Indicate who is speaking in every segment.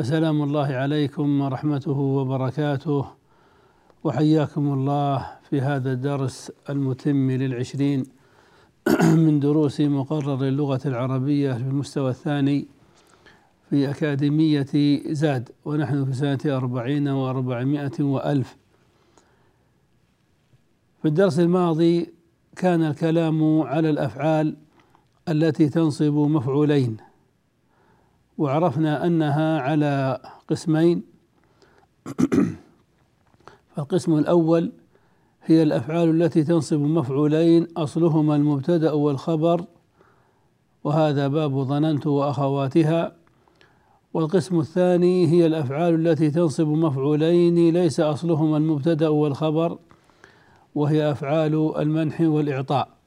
Speaker 1: فسلام الله عليكم ورحمته وبركاته وحياكم الله في هذا الدرس المتم للعشرين من دروس مقرر اللغة العربية في المستوى الثاني في أكاديمية زاد ونحن في سنة أربعين وأربعمائة وألف في الدرس الماضي كان الكلام على الافعال التي تنصب مفعولين وعرفنا أنها على قسمين. فالقسم الأول هي الأفعال التي تنصب مفعولين أصلهما المبتدأ والخبر وهذا باب ظننت وأخواتها. والقسم الثاني هي الأفعال التي تنصب مفعولين ليس أصلهما المبتدأ والخبر وهي أفعال المنح والإعطاء.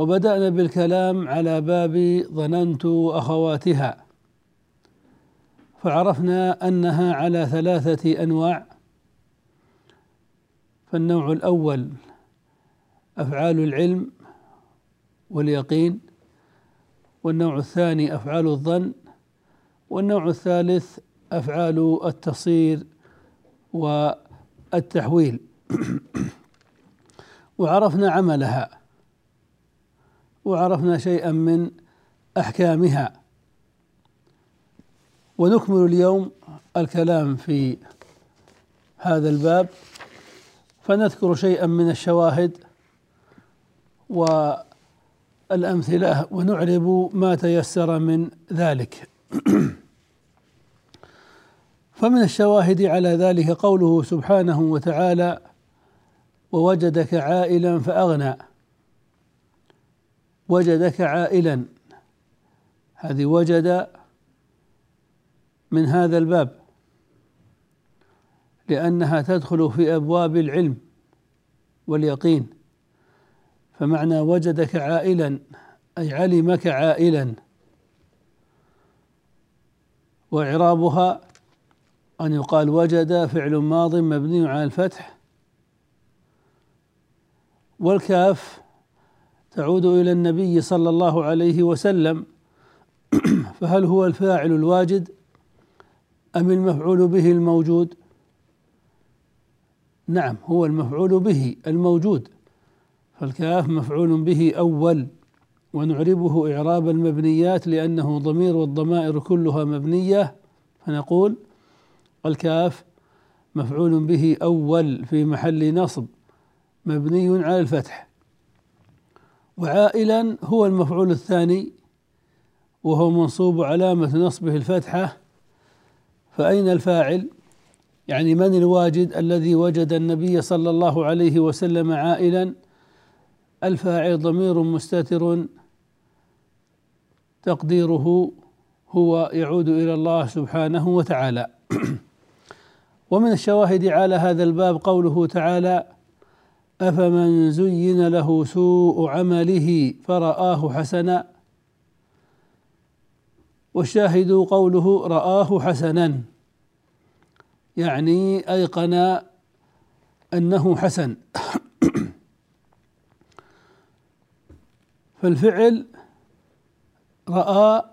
Speaker 1: وبدأنا بالكلام على باب ظننت أخواتها. فعرفنا أنها على ثلاثة أنواع. فالنوع الأول أفعال العلم واليقين والنوع الثاني أفعال الظن والنوع الثالث أفعال التصير والتحويل. وعرفنا عملها. وعرفنا شيئا من أحكامها. ونكمل اليوم الكلام في هذا الباب. فنذكر شيئا من الشواهد والأمثلة ونعرب ما تيسر من ذلك. فمن الشواهد على ذلك قوله سبحانه وتعالى ووجدك عائلا فأغنى وجدك عائلا. هذه وجد من هذا الباب لأنها تدخل في أبواب العلم واليقين. فمعنى وجدك عائلا أي علمك عائلا. وإعرابها أن يقال وجد فعل ماض مبني على الفتح والكاف. تعود إلى النبي صلى الله عليه وسلم. فهل هو الفاعل الواجد أم المفعول به الموجود؟ نعم هو المفعول به الموجود. فالكاف مفعول به أول ونعربه إعراب المبنيات لأنه ضمير والضمائر كلها مبنية. فنقول الكاف مفعول به أول في محل نصب مبني على الفتح. وعائلا هو المفعول الثاني وهو منصوب علامة نصبه الفتحة. فأين الفاعل؟ يعني من الواجد الذي وجد النبي صلى الله عليه وسلم عائلا؟ الفاعل ضمير مستتر. تقديره هو يعود إلى الله سبحانه وتعالى. ومن الشواهد على هذا الباب قوله تعالى أفمن زين له سوء عمله فرآه حسنا والشاهد قوله رآه حسنا يعني أيقن أنه حسن. فالفعل رأى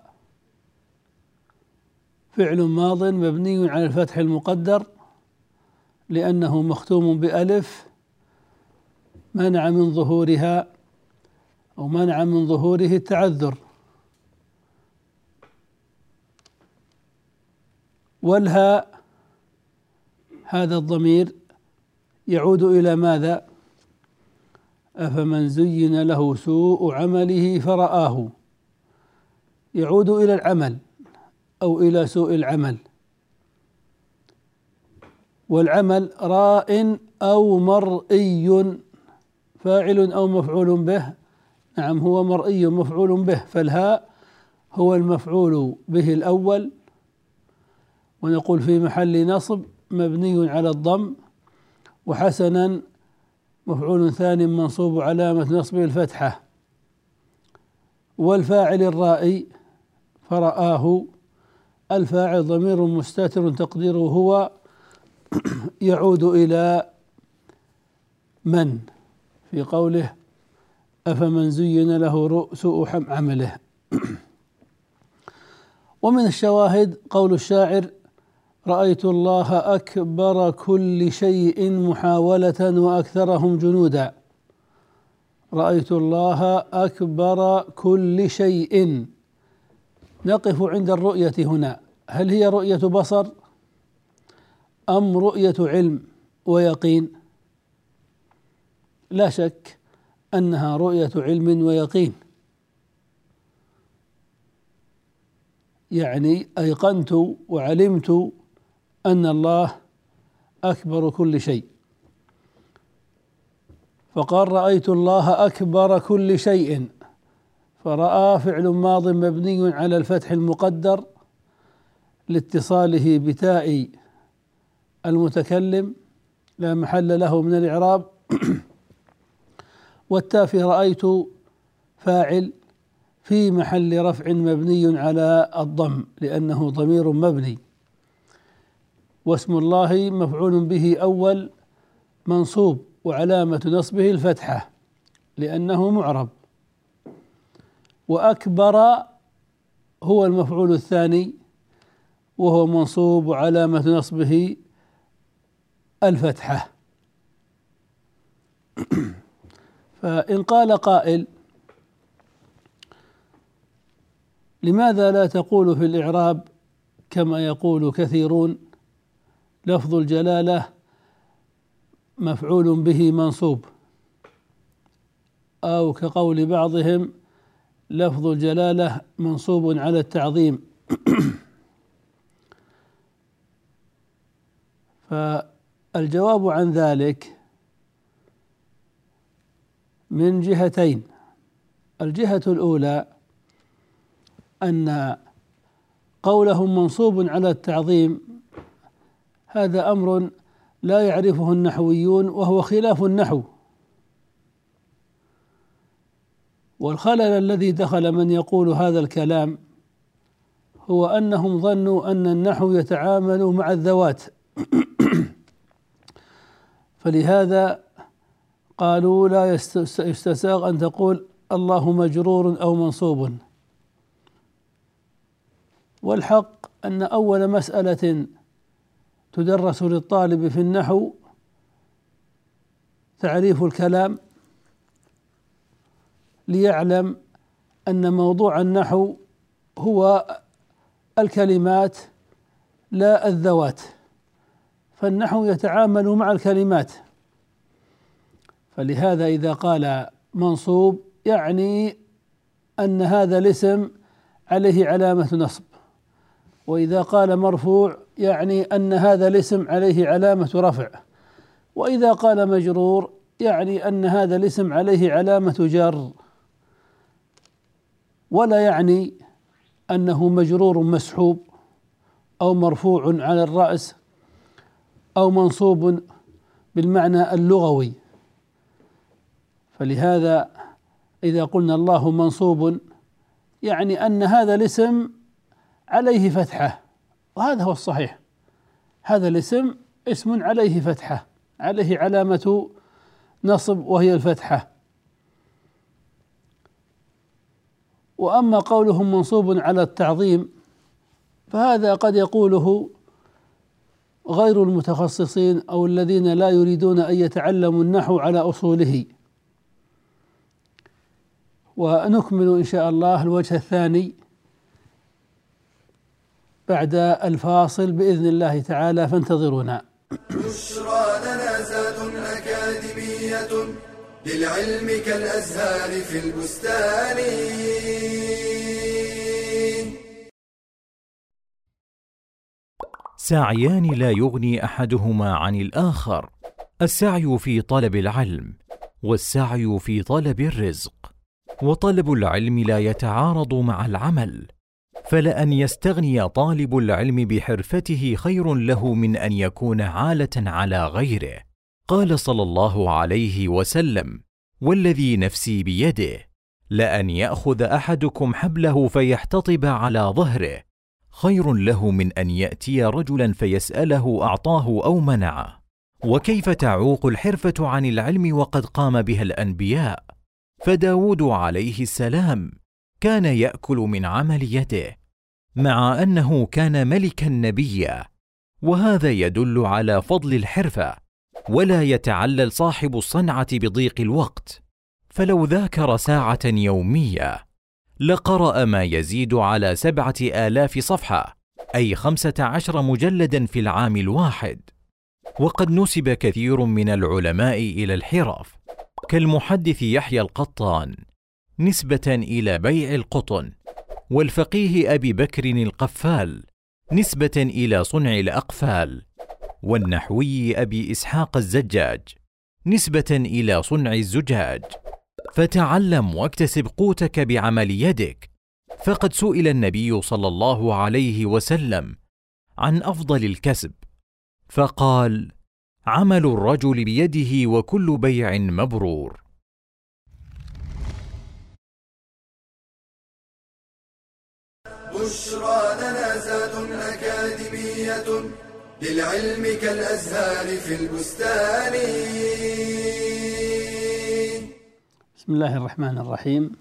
Speaker 1: فعل ماض مبني على الفتح المقدر لأنه مختوم بألف منع من ظهورها أو منع من ظهوره التعذر. والهاء هذا الضمير يعود إلى ماذا؟ أفمن زين له سوء عمله فرآه. يعود إلى العمل أو إلى سوء العمل. والعمل راء أو مرئي. فاعل أو مفعول به. نعم هو مرئي مفعول به فالهاء هو المفعول به الأول. ونقول في محل نصب مبني على الضم. وحسنا مفعول ثاني منصوب علامة نصبه الفتحة. والفاعل الرائي فرآه. الفاعل ضمير مستتر تقديره هو يعود إلى من؟ في قوله أفمن زين له سوء عمله. ومن الشواهد قول الشاعر رأيت الله أكبر كل شيء محاولة وأكثرهم جنودا. رأيت الله أكبر كل شيء. نقف عند الرؤية هنا. هل هي رؤية بصر أم رؤية علم ويقين؟ لا شك أنها رؤية علم ويقين. يعني أيقنت وعلمت أن الله أكبر كل شيء. فقال رأيت الله أكبر كل شيء. فرأى فعل ماض مبني على الفتح المقدر لاتصاله بتاء المتكلم. لا محل له من الإعراب. والتاء في رأيت فاعل في محل رفع مبني على الضم لأنه ضمير مبني. واسم الله مفعول به أول منصوب وعلامة نصبه الفتحة لأنه معرب. وأكبر هو المفعول الثاني وهو منصوب وعلامة نصبه الفتحة. فإن قال قائل لماذا لا تقول في الإعراب كما يقول كثيرون لفظ الجلالة مفعول به منصوب أو كقول بعضهم لفظ الجلالة منصوب على التعظيم؟ فالجواب عن ذلك من جهتين. الجهة الأولى أن قولهم منصوب على التعظيم. هذا أمر لا يعرفه النحويون وهو خلاف النحو. والخلل الذي دخل من يقول هذا الكلام هو أنهم ظنوا أن النحو يتعامل مع الذوات. فلهذا قالوا لا يستساغ أن تقول الله مجرور أو منصوب. والحق أن أول مسألة تدرس للطالب في النحو تعريف الكلام ليعلم أن موضوع النحو هو الكلمات لا الذوات. فالنحو يتعامل مع الكلمات. فلهذا إذا قال منصوب يعني أن هذا الاسم عليه علامة نصب. وإذا قال مرفوع يعني أن هذا الاسم عليه علامة رفع. وإذا قال مجرور يعني أن هذا الاسم عليه علامة جر. ولا يعني أنه مجرور مسحوب أو مرفوع على الرأس أو منصوب بالمعنى اللغوي. فلهذا إذا قلنا الله منصوب يعني أن هذا الاسم عليه فتحة وهذا هو الصحيح. هذا الاسم اسم عليه فتحة عليه علامة نصب وهي الفتحة. وأما قولهم منصوب على التعظيم فهذا قد يقوله غير المتخصصين أو الذين لا يريدون أن يتعلموا النحو على أصوله. ونكمل إن شاء الله الوجه الثاني بعد الفاصل بإذن الله تعالى فانتظرونا.
Speaker 2: بشرى لنا زاد أكاديمية للعلم كالأزهار في البستان.
Speaker 3: سعيان لا يغني أحدهما عن الآخر السعي في طلب العلم والسعي في طلب الرزق. وطلب العلم لا يتعارض مع العمل فلان يستغني طالب العلم بحرفته خير له من أن يكون عالة على غيره. قال صلى الله عليه وسلم والذي نفسي بيده لأن يأخذ أحدكم حبله فيحتطب على ظهره. خير له من أن يأتي رجلا فيسأله أعطاه أو منعه. وكيف تعوق الحرفة عن العلم وقد قام بها الأنبياء؟ فداود عليه السلام كان يأكل من عمل يده مع أنه كان ملكا نبيا وهذا يدل على فضل الحرفة ولا يتعلل صاحب الصنعة بضيق الوقت. فلو ذاكر ساعة يومية لقرأ ما يزيد على سبعة آلاف صفحة أي خمسة عشر مجلدا في العام الواحد. وقد نسب كثير من العلماء إلى الحرف. كالمحدث يحيى القطان نسبة إلى بيع القطن والفقيه أبي بكر القفال نسبة إلى صنع الأقفال والنحوي أبي إسحاق الزجاج نسبة إلى صنع الزجاج. فتعلم واكتسب قوتك بعمل يدك. فقد سئل النبي صلى الله عليه وسلم عن أفضل الكسب. فقال عمل الرجل بيده وكل بيع مبرور.
Speaker 2: بشرى لنا زاد أكاديمية للعلم كالأزهار في البستان.
Speaker 1: بسم الله الرحمن الرحيم.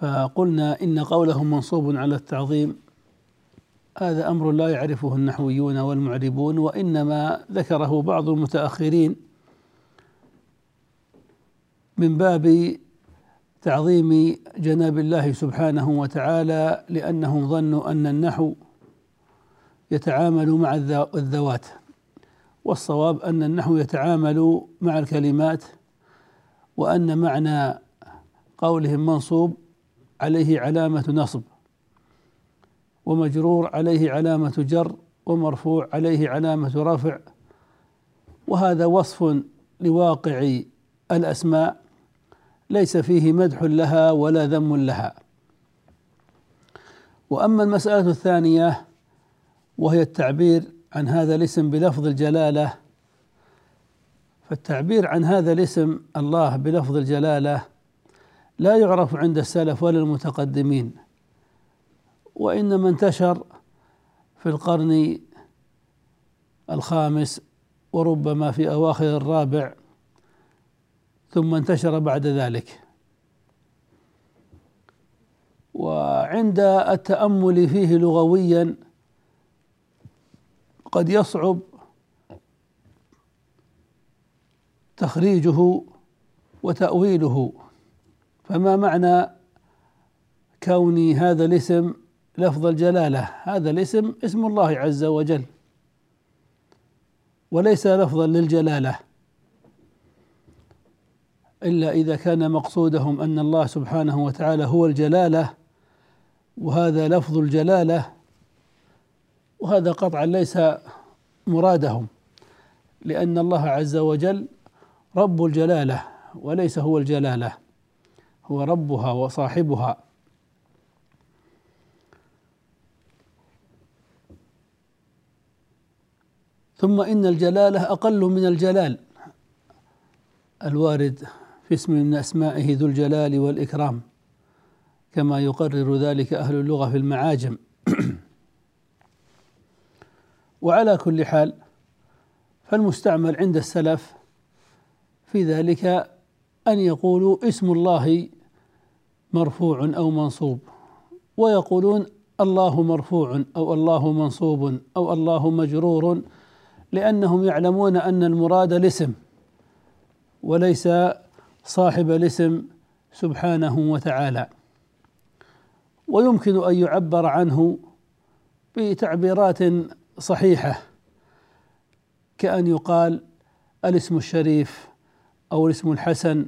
Speaker 1: فقلنا إن قوله منصوب على التعظيم هذا أمر لا يعرفه النحويون والمعربون وإنما ذكره بعض المتأخرين من باب تعظيم جناب الله سبحانه وتعالى لأنهم ظنوا أن النحو يتعامل مع الذوات والصواب أن النحو يتعامل مع الكلمات وأن معنى قولهم منصوب عليه علامة نصب. ومجرور عليه علامة جر ومرفوع عليه علامة رفع. وهذا وصف لواقع الأسماء ليس فيه مدح لها ولا ذم لها. وأما المسألة الثانية وهي التعبير عن هذا الاسم بلفظ الجلالة فالتعبير عن هذا الاسم الله بلفظ الجلالة لا يعرف عند السلف ولا المتقدمين. وإنما انتشر في القرن الخامس وربما في أواخر الرابع ثم انتشر بعد ذلك. وعند التأمل فيه لغويا قد يصعب تخريجه وتأويله. فما معنى كون هذا الاسم لفظ الجلالة. هذا الاسم اسم الله عز وجل. وليس لفظا للجلالة. إلا إذا كان مقصودهم أن الله سبحانه وتعالى هو الجلالة وهذا لفظ الجلالة وهذا قطعا ليس مرادهم. لأن الله عز وجل رب الجلالة وليس هو الجلالة. هو ربها وصاحبها. ثم إن الجلالة أقل من الجلال. الوارد في اسم من أسمائه ذو الجلال والإكرام كما يقرر ذلك أهل اللغة في المعاجم. وعلى كل حال فالمستعمل عند السلف في ذلك أن يقولوا اسم الله مرفوع أو منصوب ويقولون الله مرفوع أو الله منصوب أو الله مجرور لأنهم يعلمون أن المراد الاسم وليس صاحب الاسم سبحانه وتعالى. ويمكن أن يعبر عنه بتعبيرات صحيحة كأن يقال الاسم الشريف أو الاسم الحسن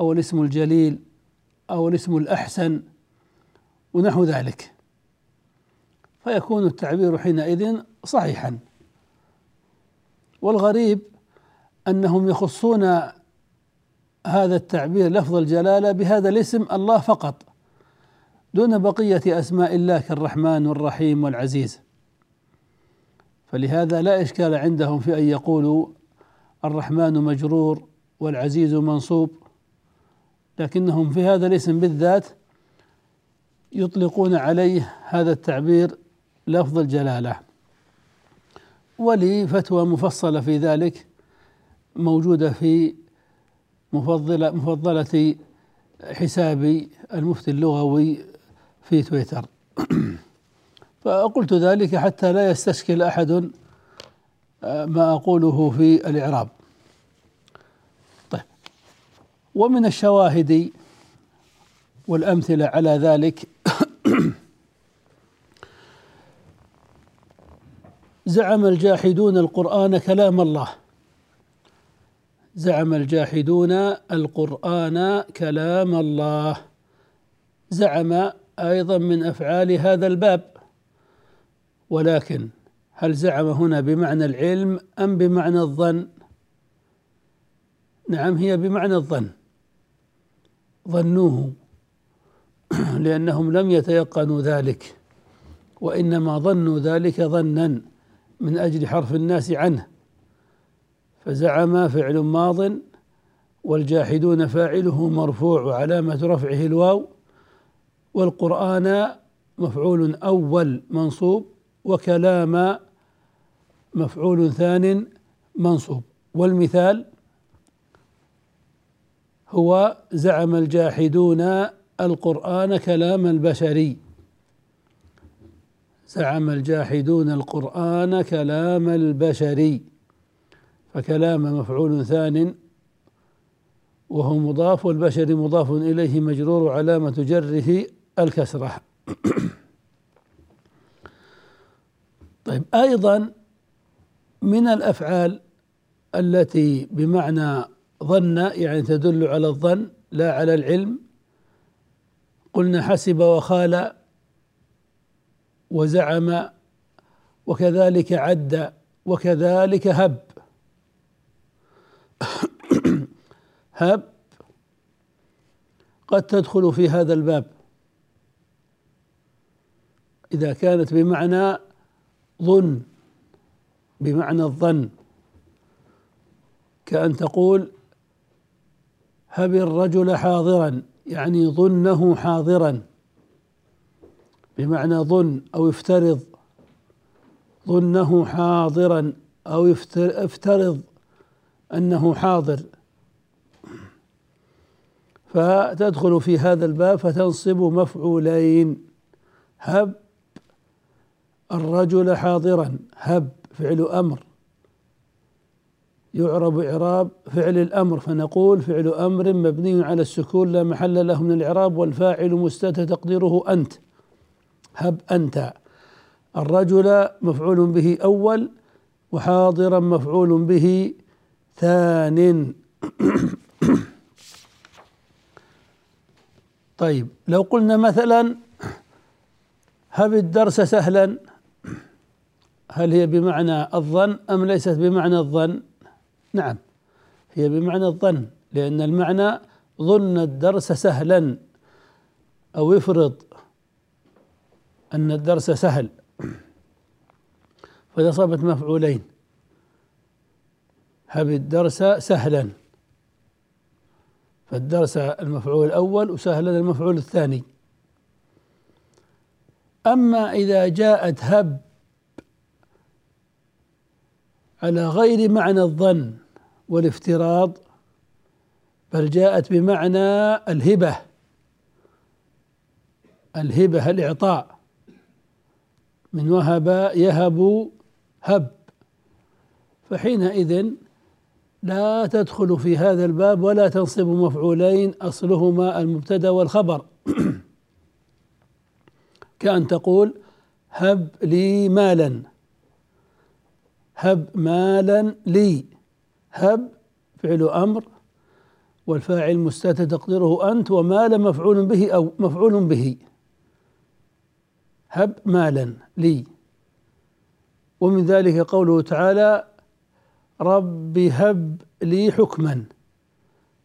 Speaker 1: أو الاسم الجليل أو الاسم الأحسن ونحو ذلك. فيكون التعبير حينئذ صحيحا. والغريب أنهم يخصون هذا التعبير لفظ الجلالة بهذا الاسم الله فقط دون بقية أسماء الله كالرحمن والرحيم والعزيز. فلهذا لا إشكال عندهم في أن يقولوا الرحمن مجرور والعزيز منصوب لكنهم في هذا الاسم بالذات يطلقون عليه هذا التعبير لفظ الجلالة. ولي فتوى مفصلة في ذلك موجودة في مفضلة مفضلة حسابي المفتي اللغوي في تويتر. فقلت ذلك حتى لا يستشكل أحد آه، ما أقوله في الإعراب. طيب. ومن الشواهد والأمثلة على ذلك زعم الجاحدون القرآن كلام الله. زعم الجاحدون القرآن كلام الله. زعم أيضا من أفعال هذا الباب. ولكن هل زعم هنا بمعنى العلم أم بمعنى الظن؟ نعم هي بمعنى الظن. ظنوه لأنهم لم يتيقنوا ذلك وإنما ظنوا ذلك ظنا. من أجل حرف الناس عنه. فزعم فعل ماض والجاحدون فاعله مرفوع وعلامة رفعه الواو. والقرآن مفعول أول منصوب وكلام مفعول ثان منصوب. والمثال هو زعم الجاحدون القرآن كلام البشري. زعم الجاحدون القرآن كلام البشري فكلام مفعول ثان وهو مضاف والبشر مضاف إليه مجرور علامة جره الكسرة. طيب أيضا من الأفعال التي بمعنى ظن يعني تدل على الظن لا على العلم قلنا حسب وخال وزعم وكذلك عد وكذلك هب. هب قد تدخل في هذا الباب. إذا كانت بمعنى ظن بمعنى الظن. كأن تقول هب الرجل حاضرا يعني ظنه حاضرا. بمعنى ظن أو افترض. ظنه حاضرا أو افترض أنه حاضر. فتدخل في هذا الباب فتنصب مفعولين. هب الرجل حاضرا. هب فعل أمر. يعرب إعراب فعل الأمر. فنقول فعل أمر مبني على السكون لا محل له من الإعراب والفاعل مستتر تقديره أنت. هب أنت. الرجل مفعول به أول وحاضرا مفعول به ثان. طيب لو قلنا مثلا هب الدرس سهلا هل هي بمعنى الظن أم ليست بمعنى الظن؟ نعم هي بمعنى الظن لأن المعنى ظن الدرس سهلا أو افرض أن الدرس سهل. فنصبت مفعولين. هب الدرس سهلا. فالدرس المفعول الأول وسهلا المفعول الثاني. أما إذا جاءت هب على غير معنى الظن والافتراض بل جاءت بمعنى الهبة. الهبة الإعطاء. من وهب يهب هب. فحينئذ لا تدخل في هذا الباب ولا تنصب مفعولين أصلهما المبتدأ والخبر. كأن تقول هب لي مالا. هب مالا لي. هب فعل أمر والفاعل مستتر تقديره أنت ومال مفعول به أو مفعول به. هب مالا لي. ومن ذلك قوله تعالى رب هب لي حكما.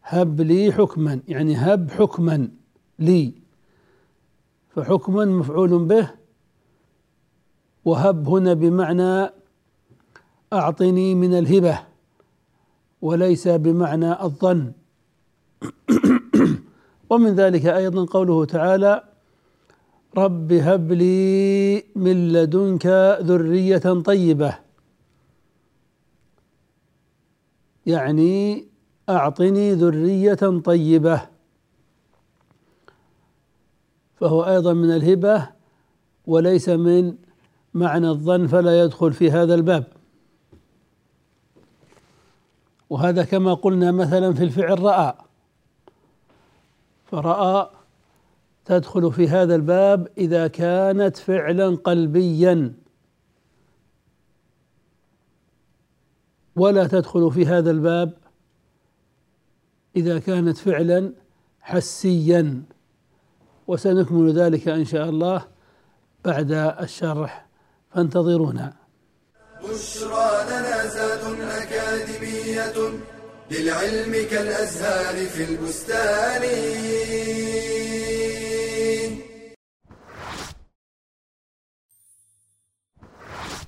Speaker 1: هب لي حكما يعني هب حكما لي. فحكما مفعول به وهب هنا بمعنى أعطني من الهبة وليس بمعنى الظن. ومن ذلك أيضا قوله تعالى رب هب لي من لدنك ذريه طيبه. يعني اعطني ذريه طيبه. فهو أيضا من الهبه وليس من معنى الظن فلا يدخل في هذا الباب. وهذا كما قلنا مثلا في الفعل راى. فراى تدخل في هذا الباب إذا كانت فعلا قلبيا. ولا تدخل في هذا الباب إذا كانت فعلا حسيا. وسنكمل ذلك إن شاء الله بعد الشرح. فانتظرونا.
Speaker 2: بشرى لنا زاد أكاديمية للعلم كالأزهار في البستان.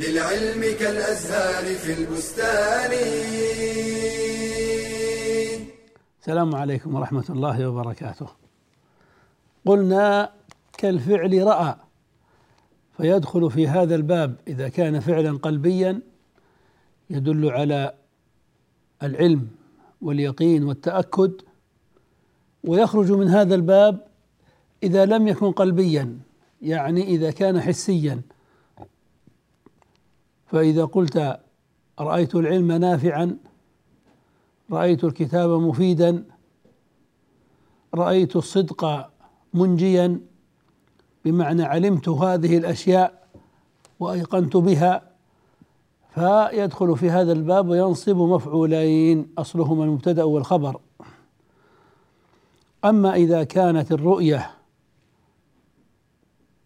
Speaker 2: للعلم كالأزهار في البستان.
Speaker 1: السلام عليكم ورحمة الله وبركاته. قلنا كالفعل رأى فيدخل في هذا الباب إذا كان فعلا قلبيا يدل على العلم واليقين والتأكد ويخرج من هذا الباب إذا لم يكن قلبيا يعني إذا كان حسيا. فإذا قلت رأيت العلم نافعا رأيت الكتاب مفيدا رأيت الصدق منجيا بمعنى علمت هذه الأشياء وأيقنت بها فيدخل في هذا الباب وينصب مفعولين أصلهما المبتدأ والخبر. أما إذا كانت الرؤية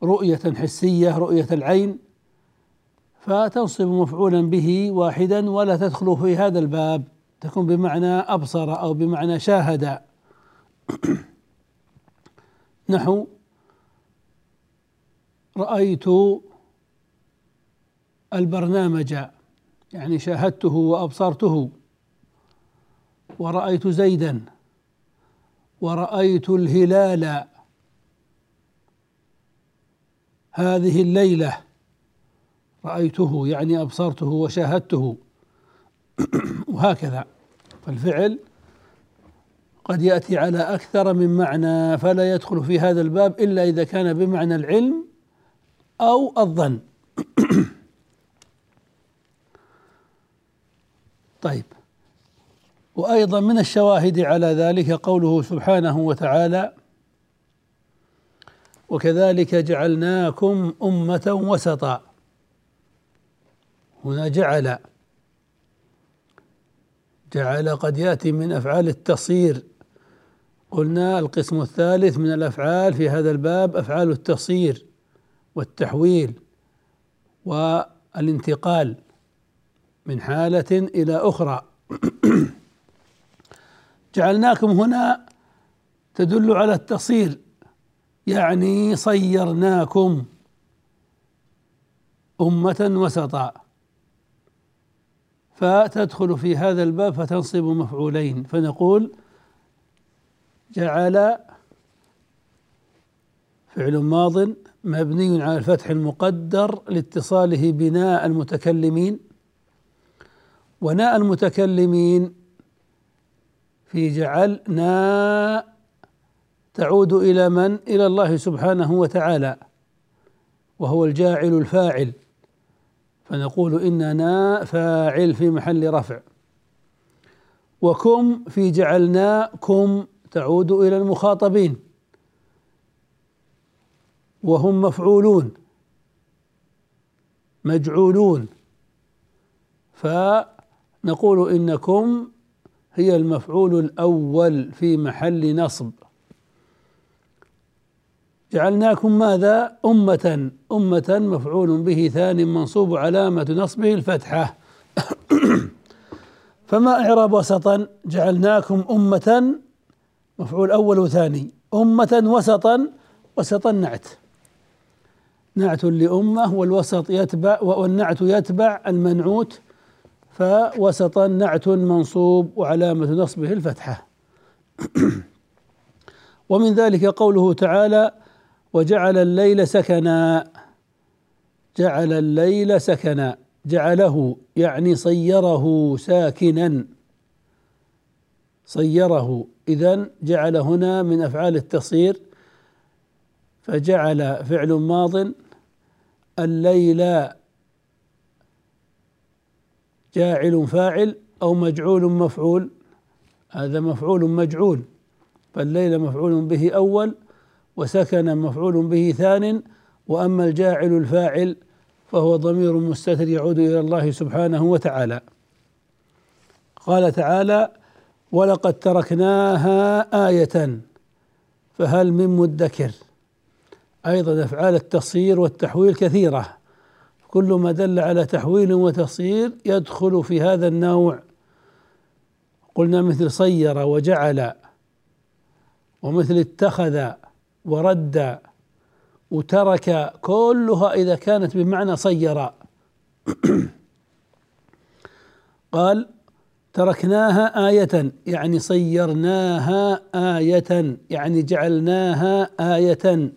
Speaker 1: رؤية حسية رؤية العين فتنصب مفعولا به واحدا ولا تدخل في هذا الباب تكون بمعنى أبصر أو بمعنى شاهد. نحو رأيت البرنامج يعني شاهدته وأبصرته. ورأيت زيدا. ورأيت الهلال. هذه الليلة. رأيته يعني أبصرته وشاهدته. وهكذا. فالفعل قد يأتي على أكثر من معنى فلا يدخل في هذا الباب إلا إذا كان بمعنى العلم أو الظن. طيب. وأيضا من الشواهد على ذلك قوله سبحانه وتعالى وكذلك جعلناكم أمة وسطا هنا جعل جعل قد يأتي من أفعال التصير قلنا القسم الثالث من الأفعال في هذا الباب أفعال التصير والتحويل والانتقال من حالة إلى أخرى. جعلناكم هنا تدل على التصير يعني صيرناكم أمة وسطا. فتدخل في هذا الباب فتنصب مفعولين فنقول جعل فعل ماض مبني على الفتح المقدر لاتصاله بناء المتكلمين وناء المتكلمين في جعلنا تعود إلى من؟ إلى الله سبحانه وتعالى وهو الجاعل الفاعل فنقول إننا فاعل في محل رفع. وكم في جعلناكم تعود إلى المخاطبين. وهم مفعولون مجعولون. فنقول إنكم هي المفعول الأول في محل نصب. جعلناكم ماذا؟ أمة. أمة مفعول به ثان منصوب علامة نصبه الفتحة. فما إعراب وسطا؟ جعلناكم أمة. مفعول أول وثاني. أمة وسطا. وسطا نعت. نعت لأمة والوسط يتبع والنعت يتبع المنعوت. فوسطا نعت منصوب وعلامة نصبه الفتحة. ومن ذلك قوله تعالى وجعل الليل سكنا. جعل الليل سكنا. جعله يعني صيره ساكنا. صيره. اذا جعل هنا من أفعال التصير فجعل فعل ماض الليل جاعل فاعل أو مجعول مفعول. هذا مفعول مجعول فالليل مفعول به أول وسكن مفعول به ثان وأما الجاعل الفاعل فهو ضمير مستتر يعود إلى الله سبحانه وتعالى. قال تعالى ولقد تركناها آية فهل من مدكر؟ أيضا أفعال التصير والتحويل كثيرة. كل ما دل على تحويل وتصير يدخل في هذا النوع. قلنا مثل صير وجعل ومثل اتخذ ورد وترك كلها إذا كانت بمعنى صير. قال تركناها آية يعني صيرناها آية يعني جعلناها آية.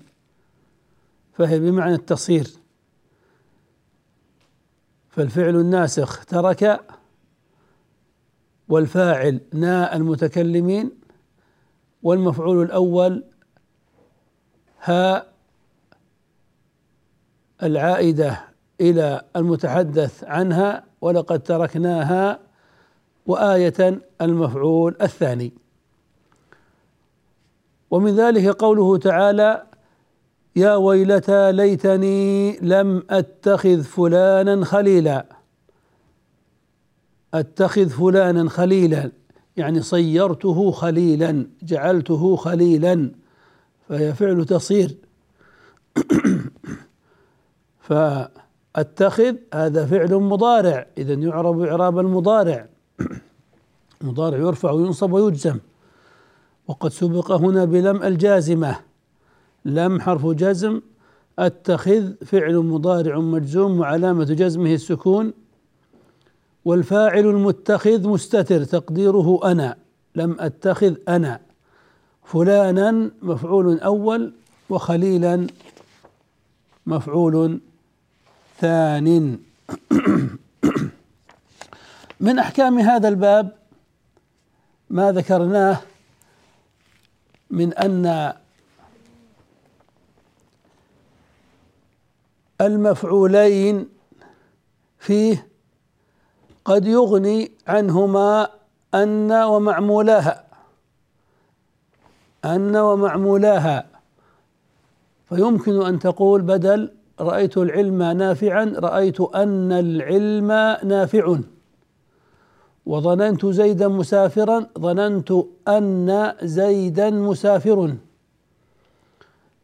Speaker 1: فهي بمعنى التصير. فالفعل الناسخ ترك والفاعل ناء المتكلمين والمفعول الأول ها العائدة إلى المتحدث عنها ولقد تركناها وآية المفعول الثاني. ومن ذلك قوله تعالى يا ويلتى ليتني لم أتخذ فلانا خليلا. أتخذ فلانا خليلا يعني صيرته خليلا جعلته خليلا. فهي فعل تصير. فأتخذ هذا فعل مضارع. اذا يعرب إعراب المضارع. مضارع يرفع وينصب ويجزم. وقد سبق هنا بلم الجازمة. لم حرف جزم. أتخذ فعل مضارع مجزوم وعلامة جزمه السكون. والفاعل المتخذ مستتر. تقديره أنا. لم أتخذ أنا. فلانا مفعول أول وخليلا مفعول ثان. من أحكام هذا الباب ما ذكرناه من أن المفعولين فيه قد يغني عنهما أن ومعمولاها. أن ومعمولاها فيمكن أن تقول بدل رأيت العلم نافعا رأيت أن العلم نافع. وظننت زيدا مسافرا ظننت أن زيدا مسافر.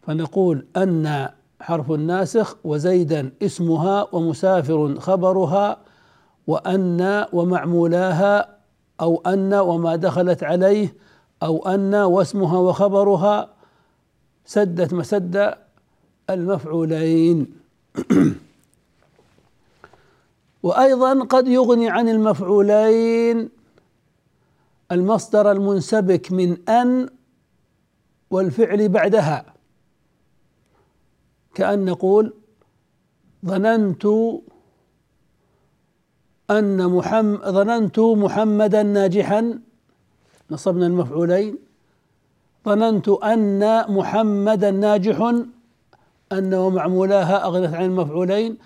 Speaker 1: فنقول أن حرف الناسخ وزيدا اسمها ومسافر خبرها وأن ومعمولاها أو أن وما دخلت عليه أو أن واسمها وخبرها سدت مسد المفعولين. وأيضا قد يغني عن المفعولين المصدر المنسبك من أن والفعل بعدها. كأن نقول ظننت أن محمد ظننت محمدا ناجحا نصبنا المفعولين. ظننت أن محمدا ناجح أن ومعمولاها أغنت عن المفعولين.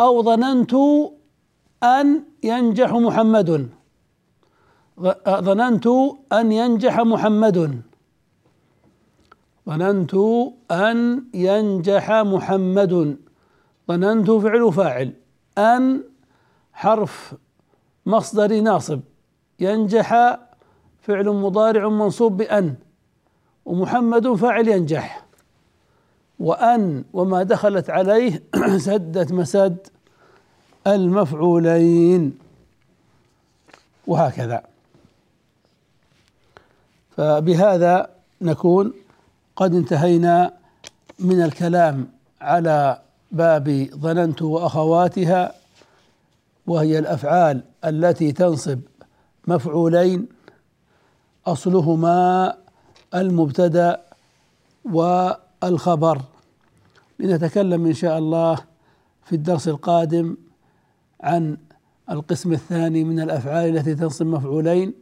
Speaker 1: أو ظننت أن ينجح محمد. ظننت أن ينجح محمد. ظننت أن ينجح محمد. ظننت فعل فاعل. أن حرف مصدر ناصب. ينجح فعل مضارع منصوب بأن ومحمد فاعل ينجح. وأن وما دخلت عليه سدت مسد المفعولين. وهكذا. فبهذا نكون قد انتهينا من الكلام على باب ظننت وأخواتها وهي الأفعال التي تنصب مفعولين أصلهما المبتدأ والخبر. لنتكلم إن شاء الله في الدرس القادم عن القسم الثاني من الأفعال التي تنصب مفعولين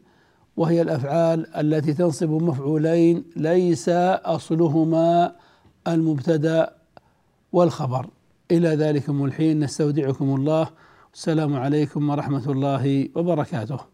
Speaker 1: وهي الأفعال التي تنصب مفعولين ليس أصلهما المبتدأ والخبر. إلى ذلكم الحين نستودعكم الله. السلام عليكم ورحمة الله وبركاته.